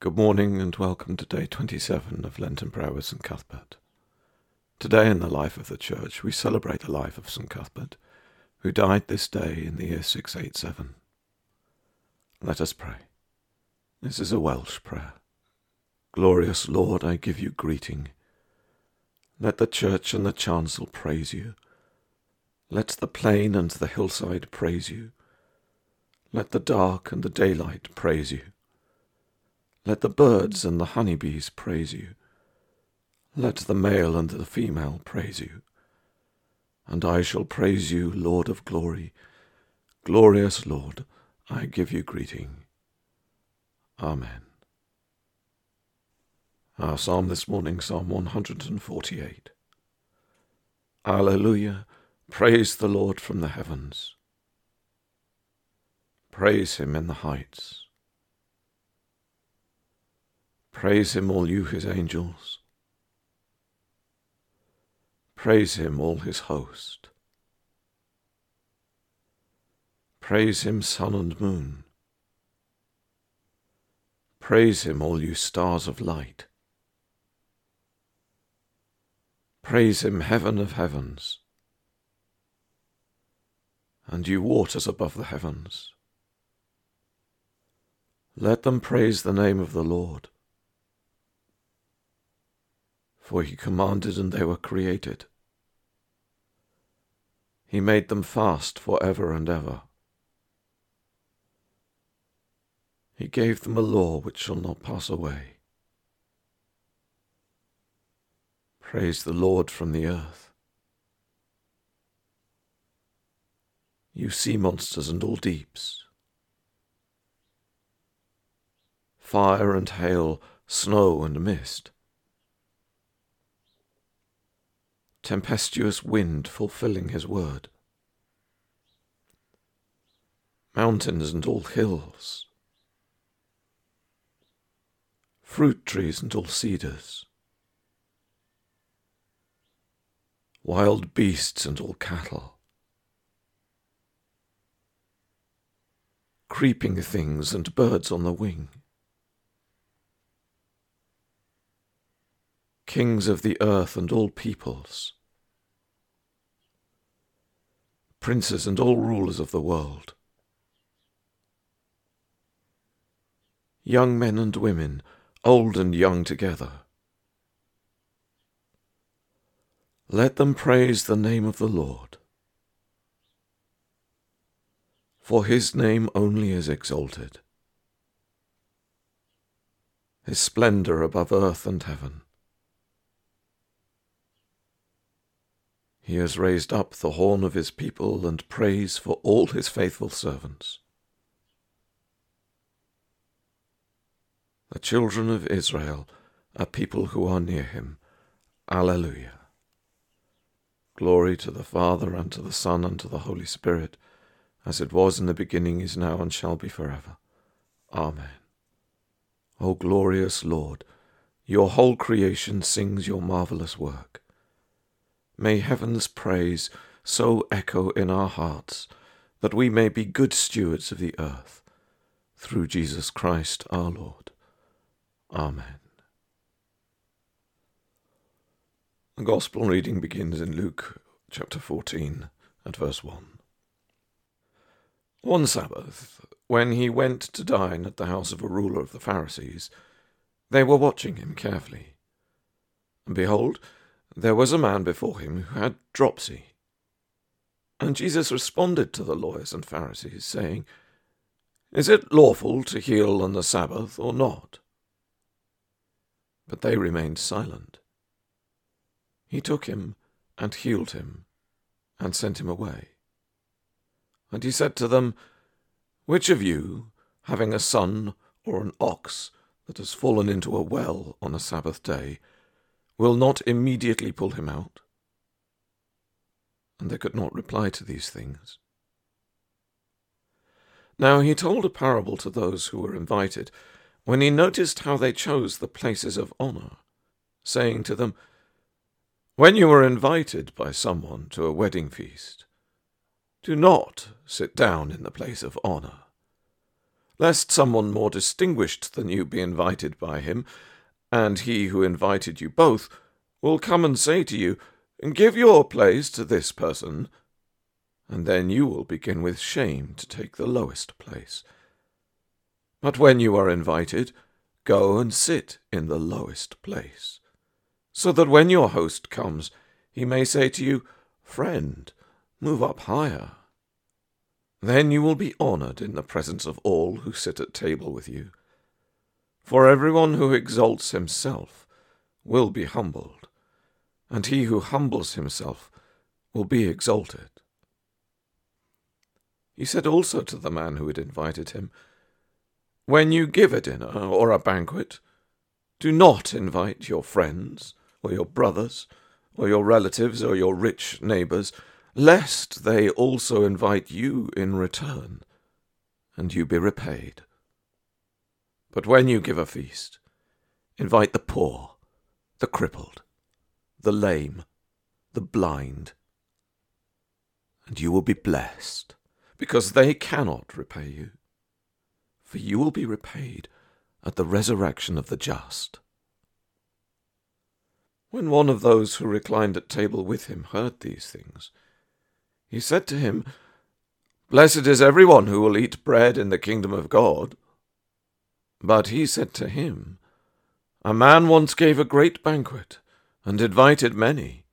Good morning and welcome to day 27 of Lenten Prayer with St. Cuthbert. Today in the life of the Church we celebrate the life of St. Cuthbert, who died this day in the year 687. Let us pray. This is a Welsh prayer. Glorious Lord, I give you greeting. Let the church and the chancel praise you. Let the plain and the hillside praise you. Let the dark and the daylight praise you. Let the birds and the honeybees praise you. Let the male and the female praise you. And I shall praise you, Lord of glory. Glorious Lord, I give you greeting. Amen. Our psalm this morning, Psalm 148. Alleluia! Praise the Lord from the heavens. Praise him in the heights. Praise him, all you his angels. Praise him, all his host. Praise him, sun and moon. Praise him, all you stars of light. Praise him, heaven of heavens, and you waters above the heavens. Let them praise the name of the Lord for he commanded and they were created. He made them fast for ever and ever. He gave them a law which shall not pass away. Praise the Lord from the earth. You sea monsters and all deeps. Fire and hail, snow and mist tempestuous wind fulfilling his word. Mountains and all hills, fruit trees and all cedars, wild beasts and all cattle, creeping things and birds on the wing. Kings of the earth and all peoples, princes and all rulers of the world, young men and women, old and young together. Let them praise the name of the Lord. For his name only is exalted, his splendour above earth and heaven. He has raised up the horn of his people and praise for all his faithful servants. The children of Israel are people who are near him. Alleluia. Glory to the Father, and to the Son, and to the Holy Spirit, as it was in the beginning, is now, and shall be forever. Amen. O glorious Lord, your whole creation sings your marvellous work. May heaven's praise so echo in our hearts that we may be good stewards of the earth, through Jesus Christ our Lord. Amen. The Gospel reading begins in Luke chapter 14 and verse 1. One Sabbath, when he went to dine at the house of a ruler of the Pharisees, they were watching him carefully. And behold, there was a man before him who had dropsy. And Jesus responded to the lawyers and Pharisees, saying, Is it lawful to heal on the Sabbath or not? But they remained silent. He took him and healed him and sent him away. And he said to them, Which of you, having a son or an ox that has fallen into a well on a Sabbath day, will not immediately pull him out. And they could not reply to these things. Now he told a parable to those who were invited, when he noticed how they chose the places of honour, saying to them, When you are invited by someone to a wedding feast, do not sit down in the place of honour, lest someone more distinguished than you be invited by him, and he who invited you both will come and say to you, Give your place to this person, and then you will begin with shame to take the lowest place. But when you are invited, go and sit in the lowest place, so that when your host comes, he may say to you, Friend, move up higher. Then you will be honored in the presence of all who sit at table with you. For everyone who exalts himself will be humbled, and he who humbles himself will be exalted. He said also to the man who had invited him, When you give a dinner or a banquet, do not invite your friends, or your brothers, or your relatives, or your rich neighbors lest they also invite you in return, and you be repaid. But when you give a feast, invite the poor, the crippled, the lame, the blind, and you will be blessed, because they cannot repay you, for you will be repaid at the resurrection of the just. When one of those who reclined at table with him heard these things, he said to him, Blessed is everyone who will eat bread in the kingdom of God. But he said to him, A man once gave a great banquet, and invited many.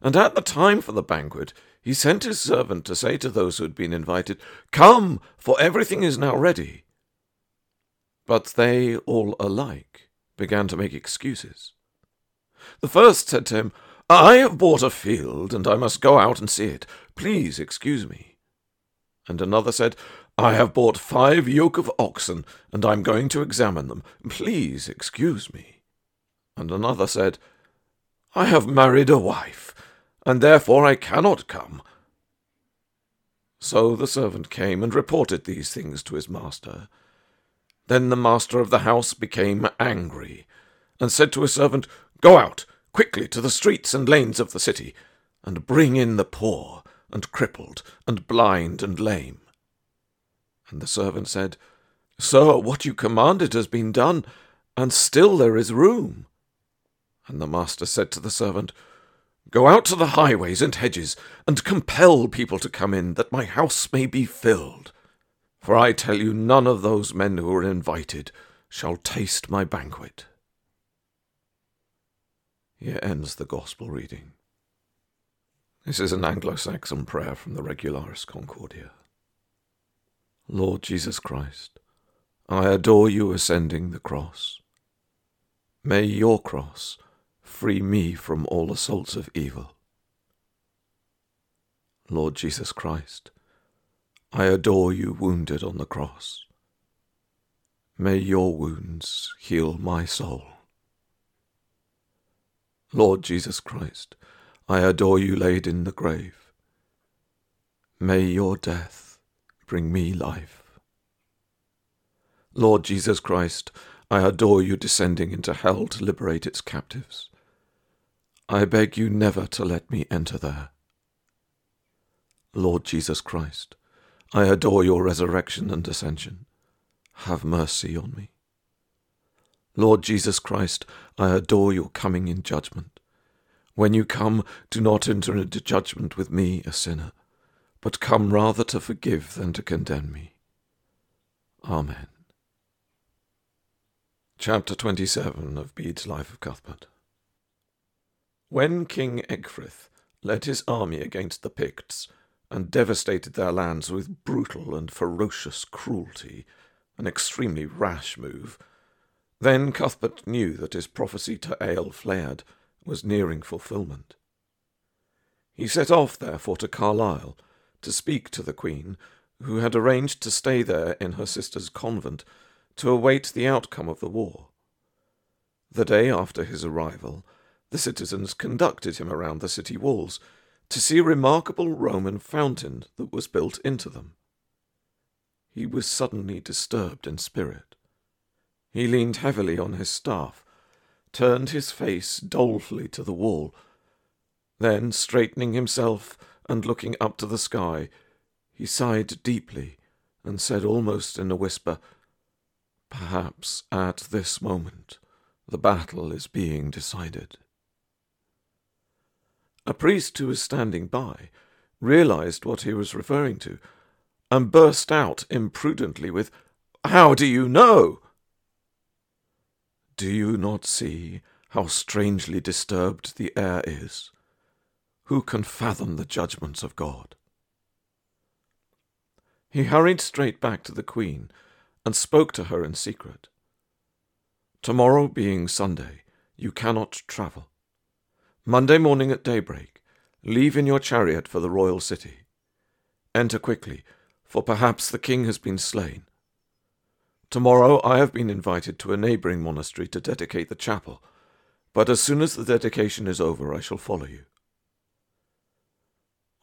And at the time for the banquet, he sent his servant to say to those who had been invited, Come, for everything is now ready. But they all alike began to make excuses. The first said to him, I have bought a field, and I must go out and see it. Please excuse me. And another said, I have bought five yoke of oxen, and I am going to examine them. Please excuse me. And another said, I have married a wife, and therefore I cannot come. So the servant came and reported these things to his master. Then the master of the house became angry, and said to his servant, Go out quickly to the streets and lanes of the city, and bring in the poor, and crippled, and blind, and lame. And the servant said, Sir, what you commanded has been done, and still there is room. And the master said to the servant, Go out to the highways and hedges, and compel people to come in, that my house may be filled. For I tell you, none of those men who are invited shall taste my banquet. Here ends the Gospel reading. This is an Anglo Saxon prayer from the Regularis Concordia. Lord Jesus Christ, I adore you ascending the cross. May your cross free me from all assaults of evil. Lord Jesus Christ, I adore you wounded on the cross. May your wounds heal my soul. Lord Jesus Christ, I adore you laid in the grave. May your death bring me life. Lord Jesus Christ, I adore you descending into hell to liberate its captives. I beg you never to let me enter there. Lord Jesus Christ, I adore your resurrection and ascension. Have mercy on me. Lord Jesus Christ, I adore your coming in judgment. When you come, do not enter into judgment with me, a sinner, but come rather to forgive than to condemn me. Amen. Chapter 27 of Bede's Life of Cuthbert. When King Ecgfrith led his army against the Picts and devastated their lands with brutal and ferocious cruelty, an extremely rash move, then Cuthbert knew that his prophecy to Aelfflaed was nearing fulfilment. He set off, therefore, to Carlisle to speak to the Queen, who had arranged to stay there in her sister's convent to await the outcome of the war. The day after his arrival, the citizens conducted him around the city walls to see a remarkable Roman fountain that was built into them. He was suddenly disturbed in spirit. He leaned heavily on his staff, turned his face dolefully to the wall. Then, straightening himself and looking up to the sky, he sighed deeply and said almost in a whisper, Perhaps at this moment the battle is being decided. A priest who was standing by realized what he was referring to and burst out imprudently with, How do you know? Do you not see how strangely disturbed the air is? Who can fathom the judgments of God? He hurried straight back to the Queen and spoke to her in secret. Tomorrow being Sunday, you cannot travel. Monday morning at daybreak, leave in your chariot for the royal city. Enter quickly, for perhaps the king has been slain. Tomorrow I have been invited to a neighbouring monastery to dedicate the chapel, but as soon as the dedication is over I shall follow you.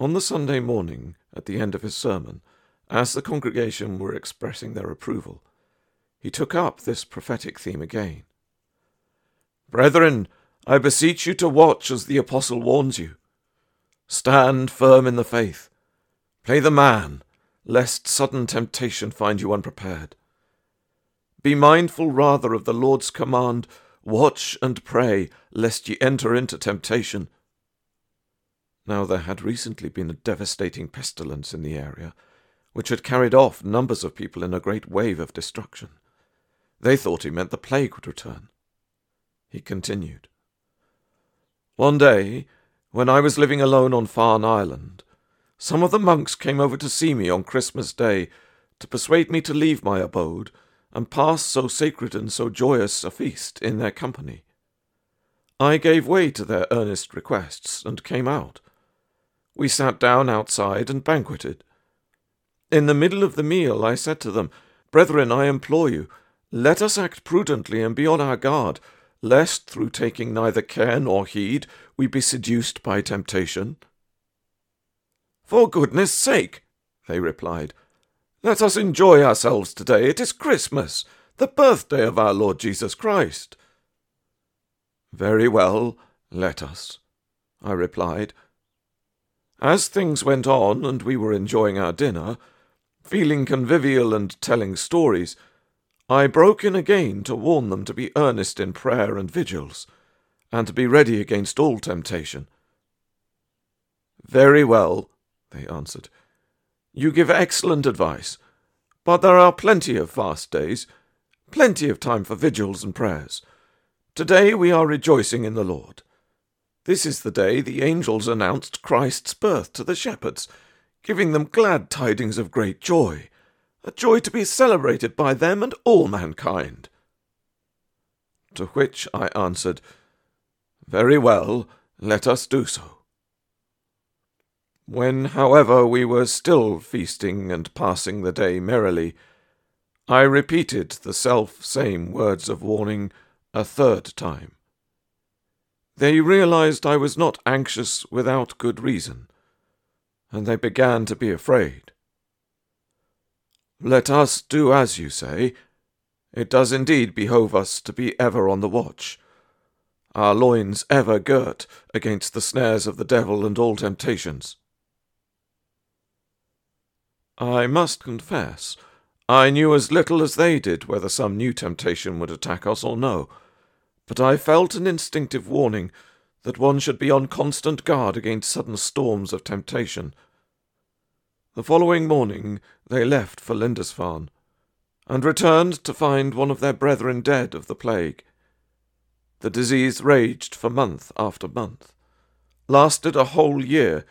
On the Sunday morning, at the end of his sermon, as the congregation were expressing their approval, he took up this prophetic theme again. Brethren, I beseech you to watch as the apostle warns you. Stand firm in the faith. Play the man, lest sudden temptation find you unprepared. Be mindful rather of the Lord's command, Watch and pray, lest ye enter into temptation. Now there had recently been a devastating pestilence in the area, which had carried off numbers of people in a great wave of destruction. They thought he meant the plague would return. He continued. One day, when I was living alone on Farne Island, some of the monks came over to see me on Christmas Day to persuade me to leave my abode and pass so sacred and so joyous a feast in their company. I gave way to their earnest requests and came out. We sat down outside and banqueted. In the middle of the meal I said to them, Brethren, I implore you, let us act prudently and be on our guard, lest through taking neither care nor heed we be seduced by temptation. For goodness sake, they replied, let us enjoy ourselves today. It is Christmas, the birthday of our Lord Jesus Christ. Very well, let us, I replied. As things went on and we were enjoying our dinner, feeling convivial and telling stories, I broke in again to warn them to be earnest in prayer and vigils, and to be ready against all temptation. Very well, they answered. You give excellent advice, but there are plenty of fast days, plenty of time for vigils and prayers. Today we are rejoicing in the Lord. This is the day the angels announced Christ's birth to the shepherds, giving them glad tidings of great joy, a joy to be celebrated by them and all mankind. To which I answered, Very well, let us do so. When, however, we were still feasting and passing the day merrily, I repeated the self same words of warning a third time. They realized I was not anxious without good reason, and they began to be afraid. Let us do as you say. It does indeed behove us to be ever on the watch, our loins ever girt against the snares of the devil and all temptations. I must confess, I knew as little as they did whether some new temptation would attack us or no, but I felt an instinctive warning that one should be on constant guard against sudden storms of temptation. The following morning they left for Lindisfarne, and returned to find one of their brethren dead of the plague. The disease raged for month after month, lasted a whole year,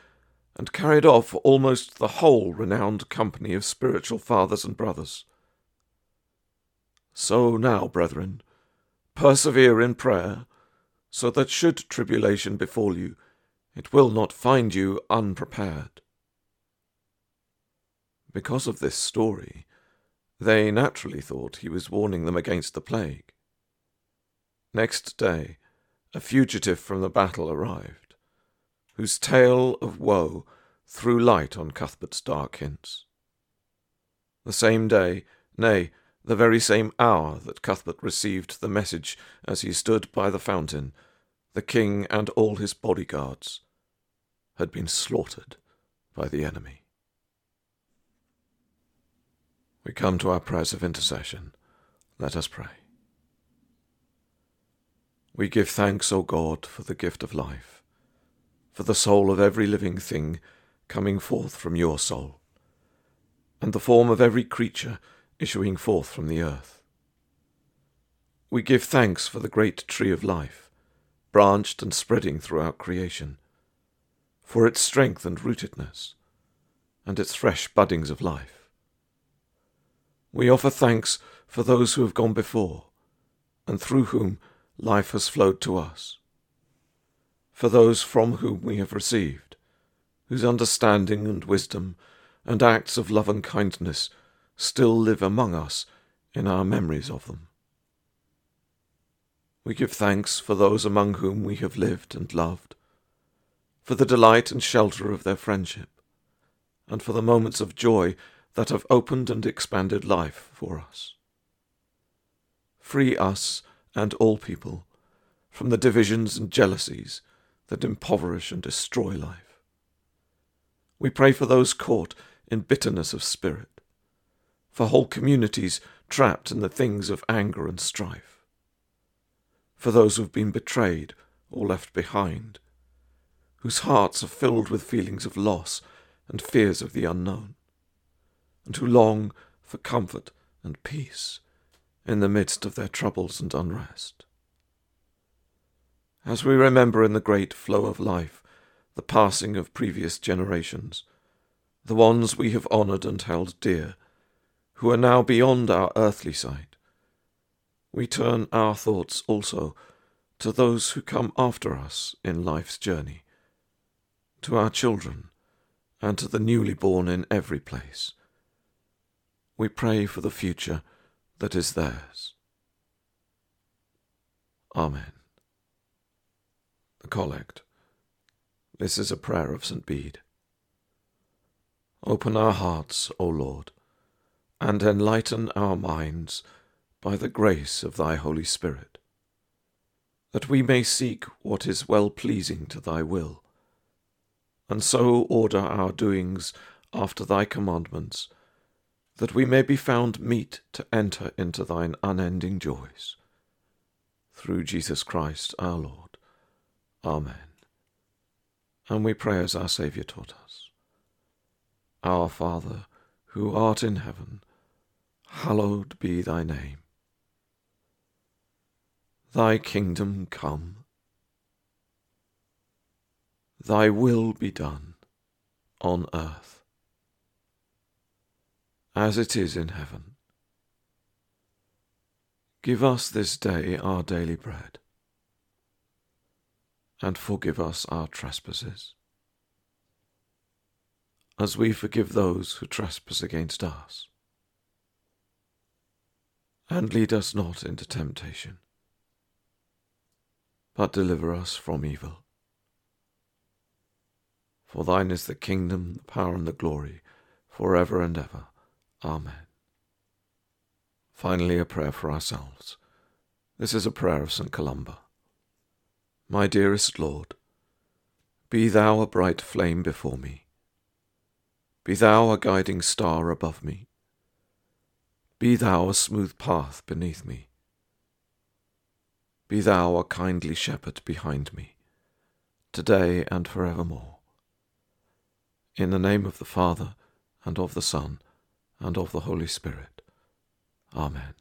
and carried off almost the whole renowned company of spiritual fathers and brothers. So now, brethren, persevere in prayer, so that should tribulation befall you, it will not find you unprepared. Because of this story, they naturally thought he was warning them against the plague. Next day, a fugitive from the battle arrived whose tale of woe threw light on Cuthbert's dark hints. The same day, nay, the very same hour that Cuthbert received the message as he stood by the fountain, the king and all his bodyguards had been slaughtered by the enemy. We come to our prayers of intercession. Let us pray. We give thanks, O God, for the gift of life, for the soul of every living thing coming forth from your soul, and the form of every creature issuing forth from the earth. We give thanks for the great tree of life, branched and spreading throughout creation, for its strength and rootedness, and its fresh buddings of life. We offer thanks for those who have gone before, and through whom life has flowed to us, for those from whom we have received, whose understanding and wisdom and acts of love and kindness still live among us in our memories of them. We give thanks for those among whom we have lived and loved, for the delight and shelter of their friendship, and for the moments of joy that have opened and expanded life for us. Free us and all people from the divisions and jealousies that impoverish and destroy life. We pray for those caught in bitterness of spirit, for whole communities trapped in the things of anger and strife, for those who have been betrayed or left behind, whose hearts are filled with feelings of loss and fears of the unknown and who long for comfort and peace in the midst of their troubles and unrest. As we remember in the great flow of life the passing of previous generations, the ones we have honoured and held dear, who are now beyond our earthly sight, we turn our thoughts also to those who come after us in life's journey, to our children, and to the newly born in every place we pray for the future that is theirs. Amen. The Collect. This is a prayer of St. Bede. Open our hearts, O Lord, and enlighten our minds by the grace of thy Holy Spirit, that we may seek what is well pleasing to thy will, and so order our doings after thy commandments that we may be found meet to enter into thine unending joys. Through Jesus Christ our Lord. Amen. And we pray as our Saviour taught us. Our Father, who art in heaven, hallowed be thy name. Thy kingdom come. Thy will be done on earth as it is in heaven. Give us this day our daily bread, and forgive us our trespasses, as we forgive those who trespass against us. And lead us not into temptation, but deliver us from evil. For thine is the kingdom, the power, and the glory, for ever and ever. Amen. Finally, a prayer for ourselves. This is a prayer of St. Columba. My dearest Lord, be thou a bright flame before me. Be thou a guiding star above me. Be thou a smooth path beneath me. Be thou a kindly shepherd behind me, today and forevermore. In the name of the Father, and of the Son, and of the Holy Spirit. Amen.